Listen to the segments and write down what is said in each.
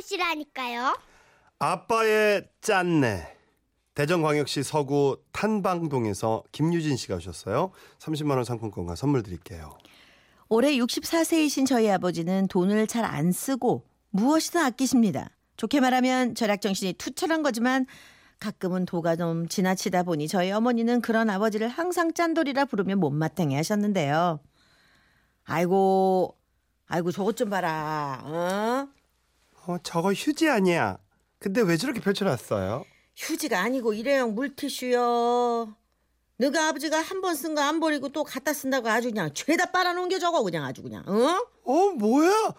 찾아보시라니까요. 아빠의 짠내. 대전광역시 서구 탄방동에서 김유진 씨가 오셨어요. 30만 원 상품권과 선물 드릴게요. 올해 64세이신 저희 아버지는 돈을 잘 안 쓰고 무엇이든 아끼십니다. 좋게 말하면 절약 정신이 투철한 거지만 가끔은 도가 좀 지나치다 보니 저희 어머니는 그런 아버지를 항상 짠돌이라 부르며 못마땅해 하셨는데요. 아이고, 아이고 저것 좀 봐라. 어? 어, 저거 휴지 아니야. 근데 왜 저렇게 펼쳐놨어요? 휴지가 아니고 일회용 물티슈요. 너가 아버지가 한 번 쓴 거 안 버리고 또 갖다 쓴다고 아주 그냥 죄다 빨아놓은 게 저거 그냥 아주 그냥 어? 어, 뭐야?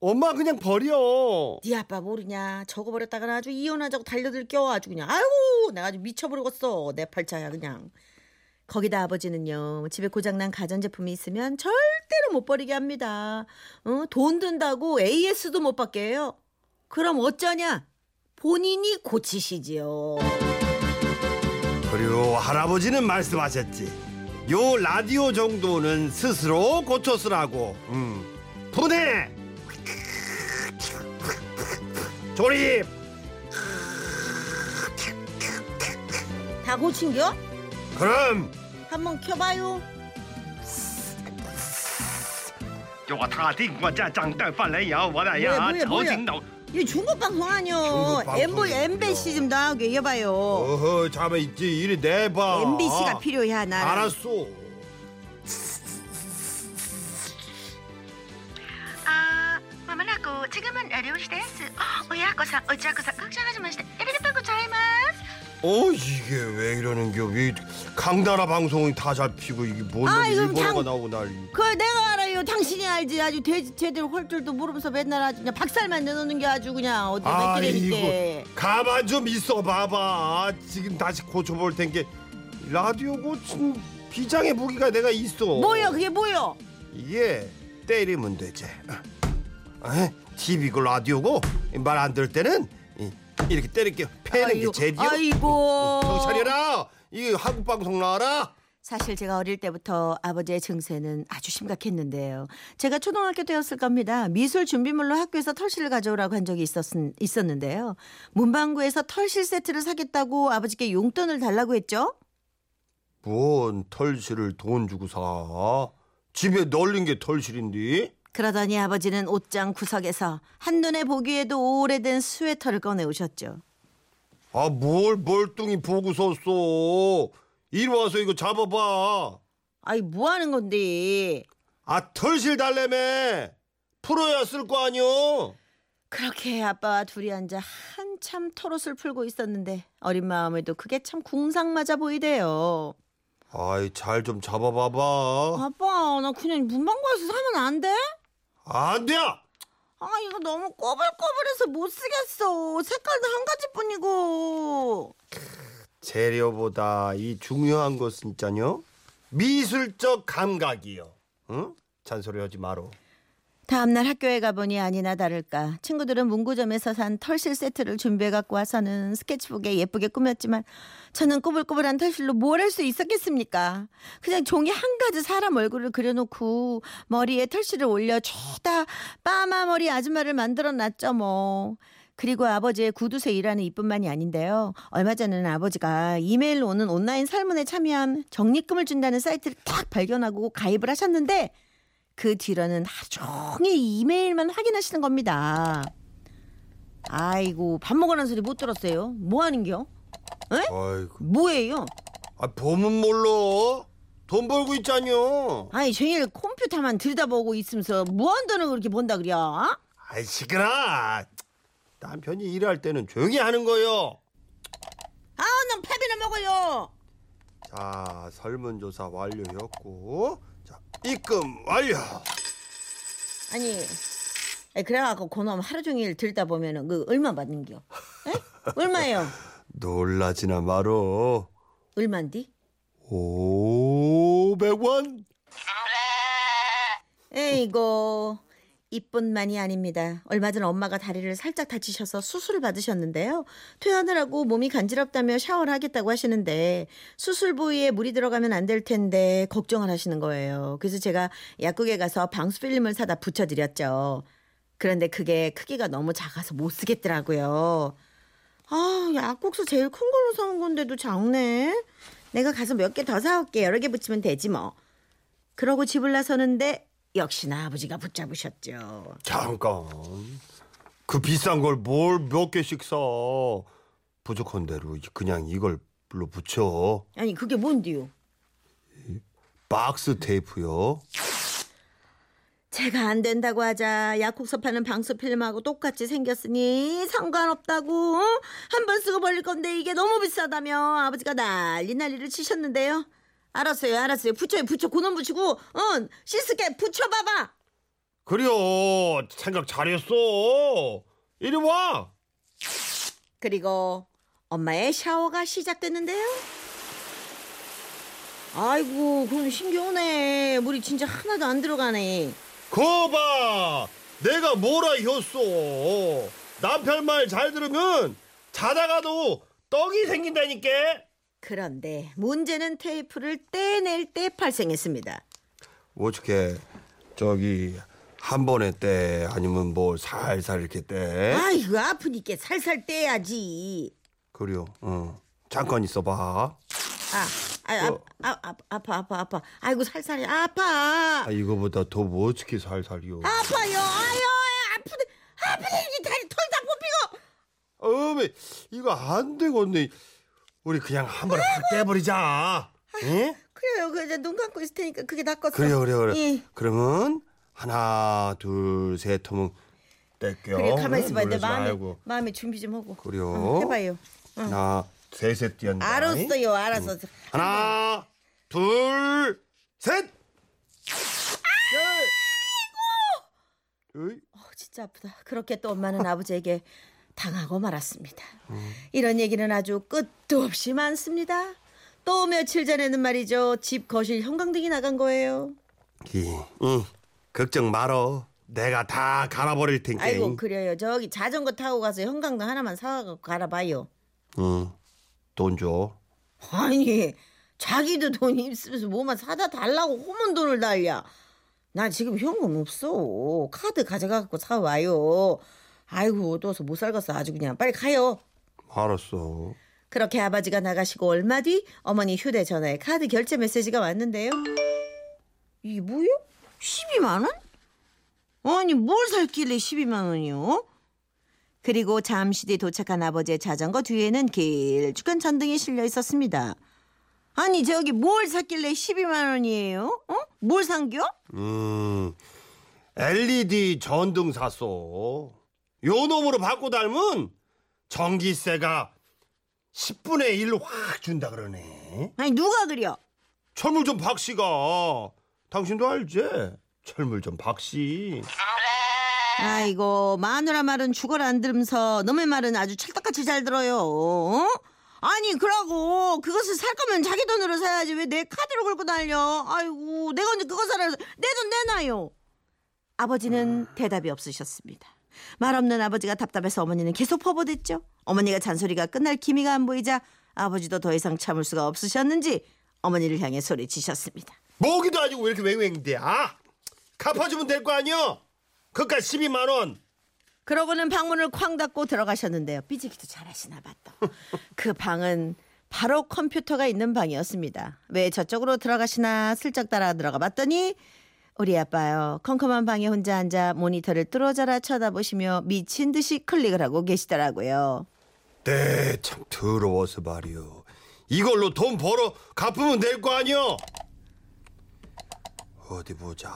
엄마 그냥 버려. 네 아빠 모르냐 저거 버렸다가 아주 이혼하자고 달려들 겨 아주 그냥 아이고 내가 아주 미쳐버리겠어 내 팔자야 그냥 거기다 아버지는요 집에 고장난 가전제품이 있으면 절대로 못 버리게 합니다 어? 돈 든다고 AS도 못 받게 해요 그럼 어쩌냐 본인이 고치시지요 그리고 할아버지는 말씀하셨지. 요 라디오 정도는 스스로 고쳐 쓰라고. 음. 분해. 조립. 다 고친겨? 그럼 한번 켜봐요 叫我他听我这长辈犯人有我的 뭐야, 呀 뭐야, 头 뭐야. 顶脑 이거 중국 방송 아니요 중국 방송이요. MB, MBC 좀 나오게 해봐요 어허 잠깐 있지 이리 내봐. MBC가 필요해 나 알았어. 아, 마마나고 지금은 라디오 시대스. 어, 오야코산, 오자코산 걱정하지 마시다. 에리가또 고자이마스. 어 이게 왜 이러는겨? 왜 강나라 방송이 다 잡히고 이게 뭔 아, 이거 일본어가 장- 나오고 난리. 그걸 내가 알아 요. 당신이 알지. 아주 돼, 제대로 할 줄도 모르면서 맨날 아주 그냥 박살만 내놓는 게 아주 그냥 어디 아이고 맥기래니까 가만 좀 있어 봐봐. 지금 다시 고쳐볼 텐게 라디오 고친 비장의 무기가 내가 있어. 뭐요? 그게 뭐요? 이게 때리면 되지. 어? TV고 라디오고 말 안 들을 때는 이- 이렇게 때릴게 패는 아이고, 게 제디오. 아이고. 정신 차려라. 이게 한국 방송 나와라 사실 제가 어릴 때부터 아버지의 증세는 아주 심각했는데요. 제가 초등학교 때였을 겁니다. 미술 준비물로 학교에서 털실을 가져오라고 한 적이 있었, 있었는데요. 문방구에서 털실 세트를 사겠다고 아버지께 용돈을 달라고 했죠. 뭔 털실을 돈 주고 사 집에 널린 게 털실인데 그러더니 아버지는 옷장 구석에서 한눈에 보기에도 오래된 스웨터를 꺼내 오셨죠. 아 뭘 멀뚱히 보고 섰어 이리 와서 이거 잡아봐 아이 뭐 하는 건데? 아 털실 달래매 풀어야 쓸 거 아니여 그렇게 아빠와 둘이 앉아 한참 털옷을 풀고 있었는데 어린 마음에도 그게 참 궁상 맞아 보이대요. 아이 잘 좀 잡아봐봐 아빠 나 그냥 문방구에서 사면 안 돼? 안 돼 아 이거 너무 꼬불꼬불해서 못 쓰겠어. 색깔도 한 가지뿐이고. 재료보다 이 중요한 것은 있잖여 미술적 감각이요 응? 잔소리 하지 마로 다음날 학교에 가보니 아니나 다를까 친구들은 문구점에서 산 털실 세트를 준비해 갖고 와서는 스케치북에 예쁘게 꾸몄지만 저는 꼬불꼬불한 털실로 뭘 할 수 있었겠습니까? 그냥 종이 한 가지 사람 얼굴을 그려놓고 머리에 털실을 올려 죄다 빠마 머리 아줌마를 만들어 놨죠 뭐. 그리고 아버지의 구두쇠 일하는 이뿐만이 아닌데요. 얼마 전에는 아버지가 이메일로 오는 온라인 설문에 참여한 적립금을 준다는 사이트를 딱 발견하고 가입을 하셨는데 그 뒤로는 하루 종일 이메일만 확인하시는 겁니다. 아이고 밥 먹으라는 소리 못 들었어요. 뭐 하는겨? 아이고 뭐예요? 아 보면 몰라 돈 벌고 있잖여 아니 종일 컴퓨터만 들여다보고 있으면서 무한도는 그렇게 본다 그래요? 아이 시끄러 남편이 일할 때는 조용히 하는 거요 아 난 팝이나 먹어요. 자 설문조사 완료였고 자 입금 완료 아니 그래갖고 그놈 하루 종일 들다 보면은 그 얼마 받는겨? 에? 얼마예요? 놀라지나 말어 얼만디? 500원 에이고 이뿐만이 아닙니다. 얼마 전 엄마가 다리를 살짝 다치셔서 수술을 받으셨는데요. 퇴원을 하고 몸이 간지럽다며 샤워를 하겠다고 하시는데 수술 부위에 물이 들어가면 안 될 텐데 걱정을 하시는 거예요. 그래서 제가 약국에 가서 방수 필름을 사다 붙여드렸죠. 그런데 그게 크기가 너무 작아서 못 쓰겠더라고요. 아, 약국수 제일 큰 걸로 사온 건데도 작네. 내가 가서 몇 개 더 사올게. 여러 개 붙이면 되지 뭐. 그러고 집을 나서는데 역시나 아버지가 붙잡으셨죠. 잠깐. 그 비싼 걸 뭘 몇 개씩 사. 부족한 대로 그냥 이걸로 붙여. 아니 그게 뭔데요? 박스 테이프요. 제가 안 된다고 하자 약국서 파는 방수 필름하고 똑같이 생겼으니 상관없다고 어? 한번 쓰고 버릴 건데 이게 너무 비싸다며 아버지가 난리 난리를 치셨는데요. 알았어요, 알았어요. 붙여요, 붙여. 고놈 붙이고, 응, 씻을게. 붙여봐봐. 그래요. 생각 잘했어. 이리 와. 그리고 엄마의 샤워가 시작됐는데요. 아이고, 그럼 신기하네. 물이 진짜 하나도 안 들어가네. 거봐. 내가 뭐라 했어. 남편 말 잘 들으면 자다가도 떡이 생긴다니까. 그런데 문제는 테이프를 떼낼 때 발생했습니다. 어떻게 저기 한 번에 떼 아니면 뭐 살살 이렇게 떼? 아이고, 아프니까 살살 떼야지. 그래요. 어. 잠깐 있어봐. 아, 아, 아, 어. 아, 아, 아파, 아파, 아파. 아이고, 살살이 아파. 아, 이거보다 더 뭐 어떻게 살살이요? 아파요. 아유, 아프네. 아프네. 이게 다리 털다 뽑히고. 어메 이거 안 되겠네. 우리 그냥 한 번에 확 떼버리자. 예? 그래요. 그 이제 눈 감고 있을 테니까 그게 낫겠어. 그래요, 그래요, 그래. 예. 그러면 하나, 둘, 셋 하면 뗄게요. 그래 가만히 있어봐. 내 놀라지 마음에 말고. 마음에 준비 좀 하고. 그래요. 응, 해봐요. 하나, 셋셋 뛰었나? 알았어요. 알았어. 하나, 둘, 셋. 아이고. 어, 진짜 아프다. 그렇게 또 엄마는 아버지에게 당하고 말았습니다. 이런 얘기는 아주 끝도 없이 많습니다. 또 며칠 전에는 말이죠. 집 거실 형광등이 나간 거예요. 이, 이, 걱정 말어. 내가 다 갈아버릴 테니까. 아이고 그래요. 저기 자전거 타고 가서 형광등 하나만 사갖고 갈아봐요. 응. 돈 줘. 아니 자기도 돈이 있으면서 뭐만 사다 달라고 호문 돈을 달냐. 나 지금 현금 없어. 카드 가져가갖고 사와요. 아이고 어두워서 못 살겠어 아주 그냥 빨리 가요. 알았어. 그렇게 아버지가 나가시고 얼마 뒤 어머니 휴대전화에 카드 결제 메시지가 왔는데요. 이게 뭐요? 12만 원? 아니 뭘 살길래 12만 원이요? 그리고 잠시 뒤 도착한 아버지의 자전거 뒤에는 길쭉한 전등이 실려 있었습니다. 아니 저기 뭘 샀길래 12만 원이에요? 어? 뭘 산겨? 음, LED 전등 샀어. 요 놈으로 바꿔 닮은 전기세가 10분의 1로 확 준다 그러네. 아니 누가 그려? 철물점 박씨가 당신도 알지? 철물점 박씨. 아이고 마누라 말은 죽어라 안 들으면서 너의 말은 아주 찰떡같이 잘 들어요. 어? 아니 그러고 그것을 살 거면 자기 돈으로 사야지 왜 내 카드로 걸고 달려? 아이고 내가 언제 그거 사라 내 돈 내놔요. 아버지는 대답이 없으셨습니다. 말 없는 아버지가 답답해서 어머니는 계속 퍼부댔죠. 어머니가 잔소리가 끝날 기미가 안 보이자 아버지도 더 이상 참을 수가 없으셨는지 어머니를 향해 소리치셨습니다. 모기도 아니고 왜 이렇게 웽웽대? 아, 갚아주면 될 거 아니여? 그깟 12만 원. 그러고는 방문을 쾅 닫고 들어가셨는데요. 삐지기도 잘하시나 봤다. 그 방은 바로 컴퓨터가 있는 방이었습니다. 왜 저쪽으로 들어가시나 슬쩍 따라 들어가 봤더니 우리 아빠요. 컴컴한 방에 혼자 앉아 모니터를 뚫어져라 쳐다보시며 미친 듯이 클릭을 하고 계시더라고요. 네, 참 더러워서 말이요. 이걸로 돈 벌어 갚으면 될 거 아니여? 어디 보자.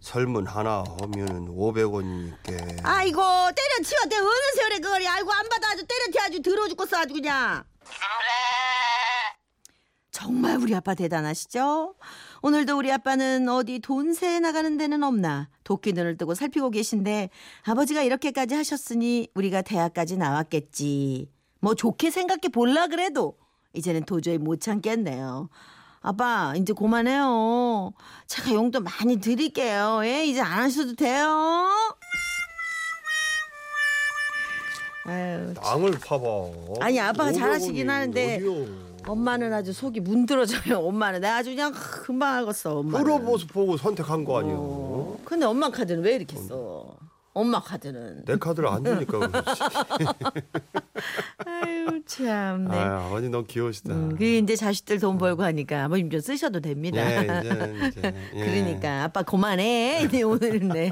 설문 하나 하면은 500원이니까. 아이고 때려치워 내 어느 세월에 그거리 아이고 안 받아 아주 때려치 아주 더러워 죽겠어 아주 그냥 정말 우리 아빠 대단하시죠? 오늘도 우리 아빠는 어디 돈세 나가는 데는 없나 도끼 눈을 뜨고 살피고 계신데 아버지가 이렇게까지 하셨으니 우리가 대학까지 나왔겠지. 뭐 좋게 생각해 볼라 그래도 이제는 도저히 못 참겠네요. 아빠 이제 그만해요. 제가 용돈 많이 드릴게요. 예 이제 안 하셔도 돼요. 아유 땅을 파봐. 아니, 아빠가 500원이 잘하시긴 하는데 어디요? 엄마는 아주 속이 문드러져요. 엄마는 내가 아주 그냥 금방 알겠어. 모습 보고 선택한 거 아니요? 어, 근데 엄마 카드는 왜 이렇게 써? 엄마 카드는. 내 카드를 안 주니까 그렇지. 아유 참. 네. 아, 아버님 너무 귀여우시다. 음, 그 이제 자식들 돈 벌고 하니까 아버님 좀 쓰셔도 됩니다. 예, 이제는 이제. 예. 그러니까 아빠 그만해. 네, 오늘은 네.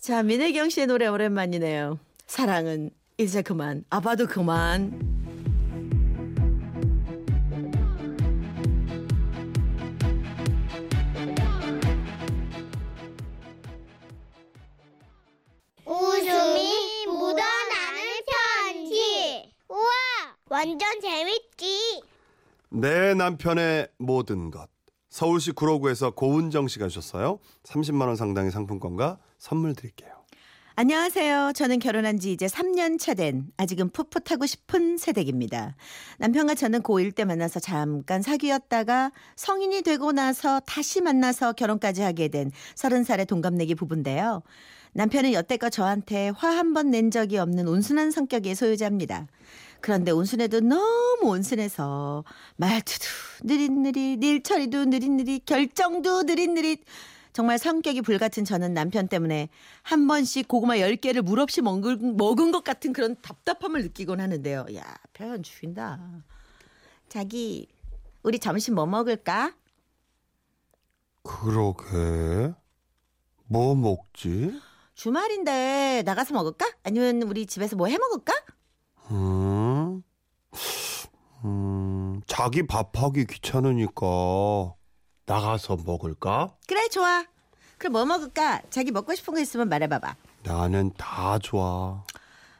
자 민혜경 씨의 노래 오랜만이네요. 사랑은 이제 그만. 아빠도 그만. 완전 재밌지. 내 남편의 모든 것. 서울시 구로구에서 고은정 씨가 주셨어요. 30만 원 상당의 상품권과 선물 드릴게요. 안녕하세요. 저는 결혼한 지 이제 3년 차 된 아직은 풋풋하고 싶은 새댁입니다. 남편과 저는 고1 때 만나서 잠깐 사귀었다가 성인이 되고 나서 다시 만나서 결혼까지 하게 된 30살의 동갑내기 부부인데요. 남편은 여태껏 저한테 화 한 번 낸 적이 없는 온순한 성격의 소유자입니다. 그런데 온순해도 너무 온순해서 말투도 느릿느릿, 일처리도 느릿느릿, 결정도 느릿느릿. 정말 성격이 불같은 저는 남편 때문에 한 번씩 고구마 10개를 물 없이 먹은, 먹은 것 같은 그런 답답함을 느끼곤 하는데요. 야, 표현 죽인다. 자기, 우리 점심 뭐 먹을까? 그러게. 뭐 먹지? 주말인데 나가서 먹을까? 아니면 우리 집에서 뭐 해 먹을까? 음, 음, 자기 밥하기 귀찮으니까 나가서 먹을까? 그래, 좋아. 그럼 뭐 먹을까? 자기 먹고 싶은 거 있으면 말해봐봐. 나는 다 좋아.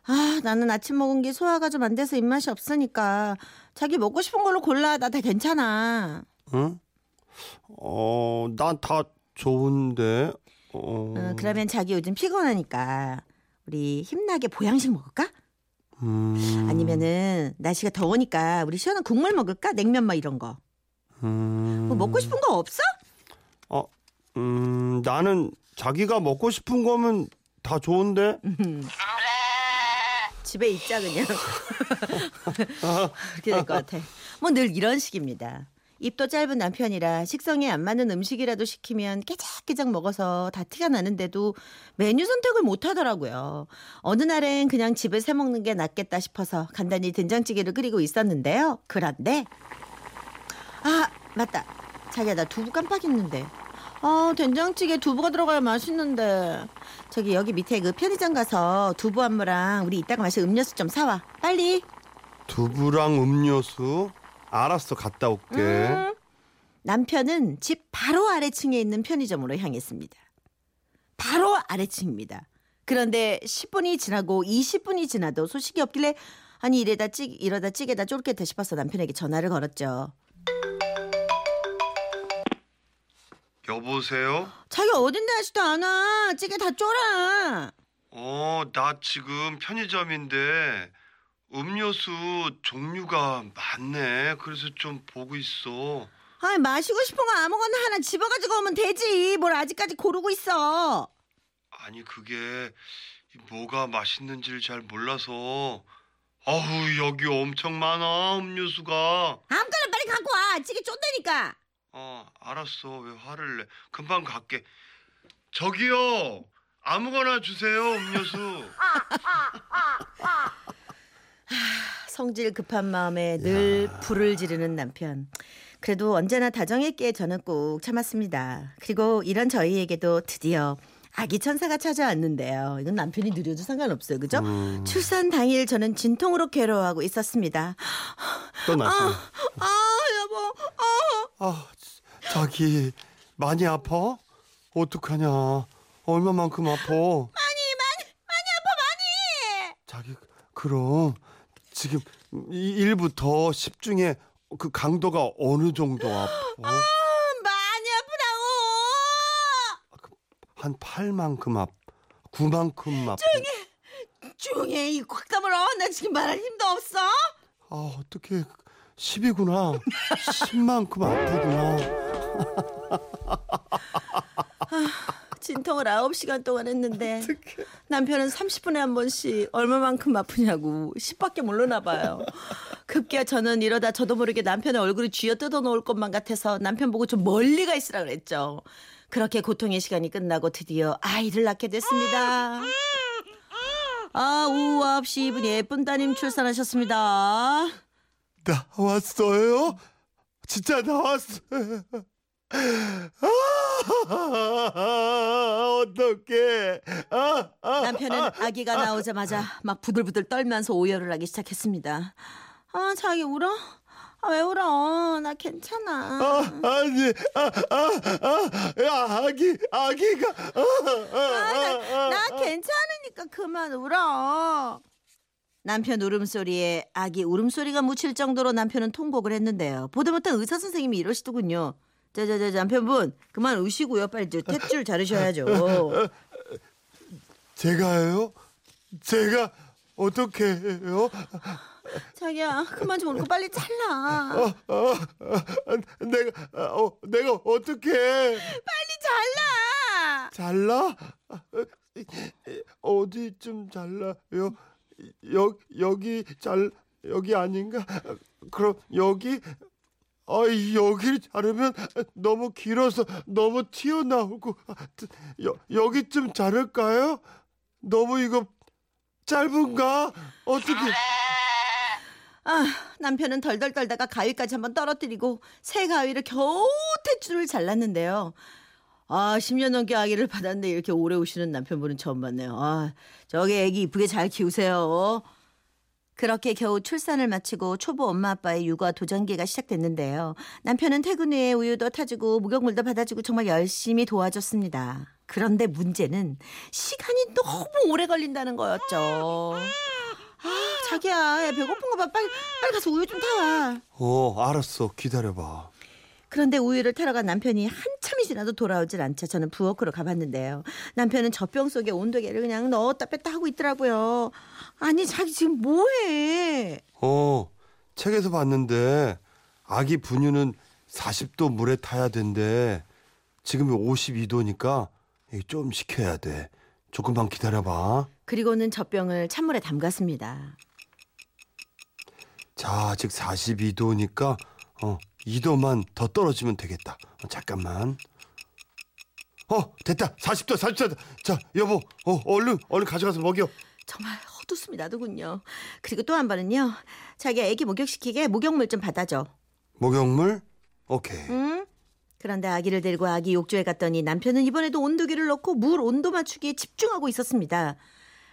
아, 나는 아침 먹은 게 소화가 좀 안 돼서 입맛이 없으니까 자기 먹고 싶은 걸로 골라. 나 다 괜찮아. 응? 어, 난 다 좋은데. 어, 어, 그러면 자기 요즘 피곤하니까 우리 힘나게 보양식 먹을까? 음, 아니면은 날씨가 더우니까 우리 시원한 국물 먹을까? 냉면 막 이런 거. 음, 뭐 먹고 싶은 거 없어? 어, 음, 나는 자기가 먹고 싶은 거면 다 좋은데. 집에 있자 그냥. 그렇게 될 것 같아. 뭐 늘 이런 식입니다. 입도 짧은 남편이라 식성에 안 맞는 음식이라도 시키면 깨작깨작 먹어서 다 티가 나는데도 메뉴 선택을 못 하더라고요. 어느 날엔 그냥 집에서 해 먹는 게 낫겠다 싶어서 간단히 된장찌개를 끓이고 있었는데요. 그런데 아 맞다. 자기야 나 두부 깜빡했는데. 아 된장찌개 두부가 들어가야 맛있는데. 저기 여기 밑에 그 편의점 가서 두부 한 무랑 우리 이따가 마실 음료수 좀 사와. 빨리. 두부랑 음료수. 알았어, 갔다 올게. 음. 남편은 집 바로 아래층에 있는 편의점으로 향했습니다. 바로 아래층입니다. 그런데 10분이 지나고 20분이 지나도 소식이 없길래 아니 이래다 찌 이러다 찌개다 쫄겠다 싶어서 남편에게 전화를 걸었죠. 여보세요? 자기 어딘데 아직도 안 와? 찌개 다 쫄아. 어, 나 지금 편의점인데 음료수 종류가 많네. 그래서 좀 보고 있어. 아이 마시고 싶은 거 아무거나 하나 집어가지고 오면 되지. 뭘 아직까지 고르고 있어. 아니 그게 뭐가 맛있는지를 잘 몰라서 아우 여기 엄청 많아 음료수가 아무거나 빨리 갖고 와. 찌개 쫀다니까. 어 알았어 왜 화를 내 금방 갈게 저기요 아무거나 주세요 음료수 성질 급한 마음에 늘 불을 지르는 남편. 그래도 언제나 다정했기에 저는 꾹 참았습니다. 그리고 이런 저희에게도 드디어 아기 천사가 찾아왔는데요. 이건 남편이 느려도 상관없어요. 그죠? 음. 출산 당일 저는 진통으로 괴로워하고 있었습니다. 또 났어 아, 여보. 아. 아 자기 많이 아파 어떡하냐 얼마만큼 아파 많이 많이 많이 아파 많이. 자기 그럼 지금 1부터 10 중에 그 강도가 어느 정도 아파? 아, 많이 아프다고. 한 8만큼 앞, 9만큼 앞. 조용해 이 꽉 다물어. 나 지금 말할 힘도 없어. 아, 어떻게 10이구나. 10만큼 아프구나. 진통을 9시간 동안 했는데 남편은 30분에 한 번씩 얼마만큼 아프냐고 10밖에 모르나 봐요. 급기야 저는 이러다 저도 모르게 남편의 얼굴이 쥐어 뜯어 놓을 것만 같아서 남편 보고 좀 멀리 가 있으라 그랬죠. 그렇게 고통의 시간이 끝나고 드디어 아이를 낳게 됐습니다. 아, 오후 9시 2분 예쁜 따님 출산하셨습니다. 나왔어요? 진짜 나왔어요. 아, 어떡해. 아, 아, 남편은 아기가 나오자마자 막 부들부들 떨면서 오열을 하기 시작했습니다. 아, 자기 울어? 아, 왜 울어? 나 괜찮아. 아, 아니, 아, 아, 아, 야, 아기, 아기가. 아, 아, 아, 나, 아, 나 아. 괜찮으니까 그만 울어. 남편 울음소리에 아기 울음소리가 묻힐 정도로 남편은 통곡을 했는데요. 보다 못한 의사 선생님이 이러시더군요. 자자자 남편분 그만 우시고요. 빨리 저 탯줄 자르셔야죠. 제가요? 제가 어떻게 해요? 자기야 그만 좀 울고 빨리 잘라. 아, 아, 아, 내가, 아, 어, 내가 어떻게 해? 빨리 잘라. 잘라? 어디쯤 잘라요? 여, 여기 잘 여기 아닌가? 그럼 여기 아 여기를 자르면 너무 길어서 너무 튀어나오고 여, 여기쯤 자를까요? 너무 이거 짧은가? 어떻게 아 남편은 덜덜 떨다가 가위까지 한번 떨어뜨리고 새 가위를 겨우 탯줄을 잘랐는데요. 아 10년 넘게 아기를 받았는데 이렇게 오래 오시는 남편분은 처음 봤네요. 아 저기 애기 이쁘게 잘 키우세요. 그렇게 겨우 출산을 마치고 초보 엄마 아빠의 육아 도전기가 시작됐는데요. 남편은 퇴근 후에 우유도 타주고 목욕물도 받아주고 정말 열심히 도와줬습니다. 그런데 문제는 시간이 너무 오래 걸린다는 거였죠. 아, 자기야, 야, 배고픈가 봐. 빨리, 빨리 가서 우유 좀 타와. 어 알았어 기다려봐 그런데 우유를 타러 간 남편이 한참이 지나도 돌아오질 않자 저는 부엌으로 가봤는데요. 남편은 젖병 속에 온도계를 그냥 넣었다 뺐다 하고 있더라고요. 아니, 자기 지금 뭐해? 어 책에서 봤는데 아기 분유는 40도 물에 타야 된대 지금이 52도니까 좀 식혀야 돼 조금만 기다려봐 그리고는 젖병을 찬물에 담갔습니다. 자, 즉 42도니까 어, 2도만 더 떨어지면 되겠다. 어, 잠깐만. 어, 됐다. 40도, 40도. 자, 여보, 어, 얼른, 얼른 가져가서 먹여. 정말 헛웃음이 나더군요. 그리고 또 한 번은요. 자기 애기 목욕시키게 목욕물 좀 받아줘. 목욕물? 오케이. 응? 그런데 아기를 데리고 아기 욕조에 갔더니 남편은 이번에도 온도계를 넣고 물 온도 맞추기에 집중하고 있었습니다.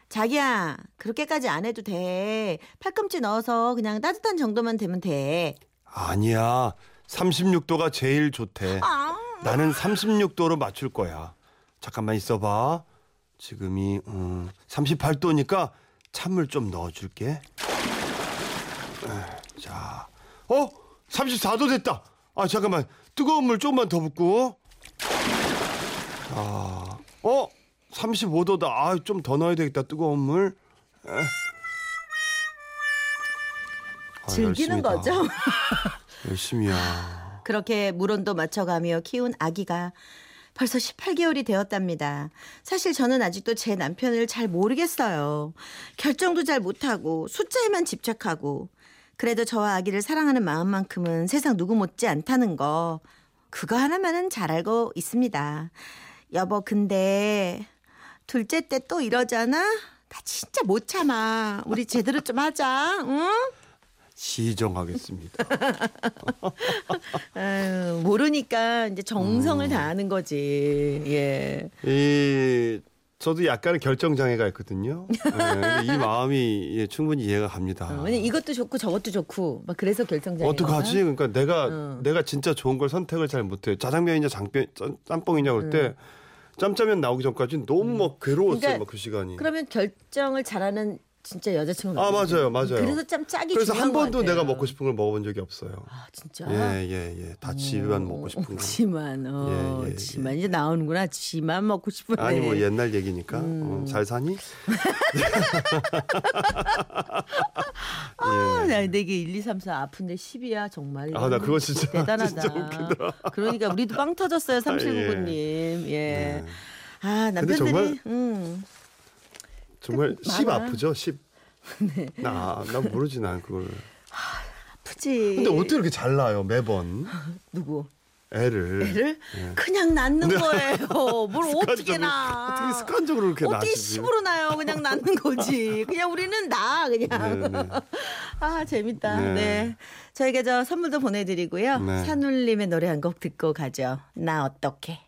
자기야, 그렇게까지 안 해도 돼. 팔꿈치 넣어서 그냥 따뜻한 정도만 되면 돼. 아니야. 36도가 제일 좋대. 아, 나는 36도로 맞출 거야. 잠깐만 있어봐. 지금이 음, 38도니까 찬물 좀 넣어줄게. 에, 자, 어? 34도 됐다. 아 잠깐만 뜨거운 물 조금만 더 붓고. 아, 어? 35도다. 아, 좀 더 넣어야 되겠다. 뜨거운 물. 에. 아, 즐기는 열심히다. 거죠. 열심히야. 그렇게 물온도 맞춰가며 키운 아기가 벌써 18개월이 되었답니다. 사실 저는 아직도 제 남편을 잘 모르겠어요. 결정도 잘 못하고 숫자에만 집착하고 그래도 저와 아기를 사랑하는 마음만큼은 세상 누구 못지 않다는 거 그거 하나만은 잘 알고 있습니다. 여보 근데 둘째 때 또 이러잖아? 나 진짜 못 참아. 우리 제대로 좀 하자. 응? 시정하겠습니다. 아유, 모르니까 이제 정성을 다하는 거지. 예. 이 저도 약간의 결정 장애가 있거든요. 예, 근데 이 마음이 예, 충분히 이해가 갑니다. 어, 왜냐 이것도 좋고 저것도 좋고 막 그래서 결정 장애. 어떡하지? 그러니까 내가 어. 내가 진짜 좋은 걸 선택을 잘 못해. 짜장면이냐 장면 짬- 짬뽕이냐 그럴 때 짬짜면 나오기 전까지 너무 막 괴로웠어요. 음. 그러니까 막그 시간이. 그러면 결정을 잘하는 진짜 여자친구. 아 맞아요, 맞아요. 그래서 참 짝이 그래서 한것 번도 같아요. 내가 먹고 싶은 걸 먹어본 적이 없어요. 아 진짜. 예, 예, 예. 다 집만 먹고 싶은 거. 지만 어 예, 예, 지만 이제 나오는구나. 지만 먹고 싶은데. 아니 뭐 옛날 얘기니까 음. 어, 잘 사니? 아, 예. 나 근데 이게 1, 2, 3, 4 아픈데 10이야 정말. 아, 나 그거 진짜- 대단하다. 진짜. 그러니까 우리도 빵 터졌어요 3799님. 예. 네. 아 남편들이 정말 음. 정말 십 많아. 아프죠? 십. 네. 나, 나 모르지 난 그걸. 아프지. 근데 어떻게 이렇게 잘 나요 매번? 누구? 애를 애를 그냥 낳는 네. 거예요. 뭘 어떻게 나? 어떻게 습관적으로 그렇게 어떻게 낳으시지? 씹으로 나요? 그냥 낳는 거지. 그냥 우리는 나 그냥. 네, 네. 아 재밌다. 네. 네. 저희가 저 선물도 보내드리고요. 네. 산울림의 노래 한 곡 듣고 가죠. 나 어떻게?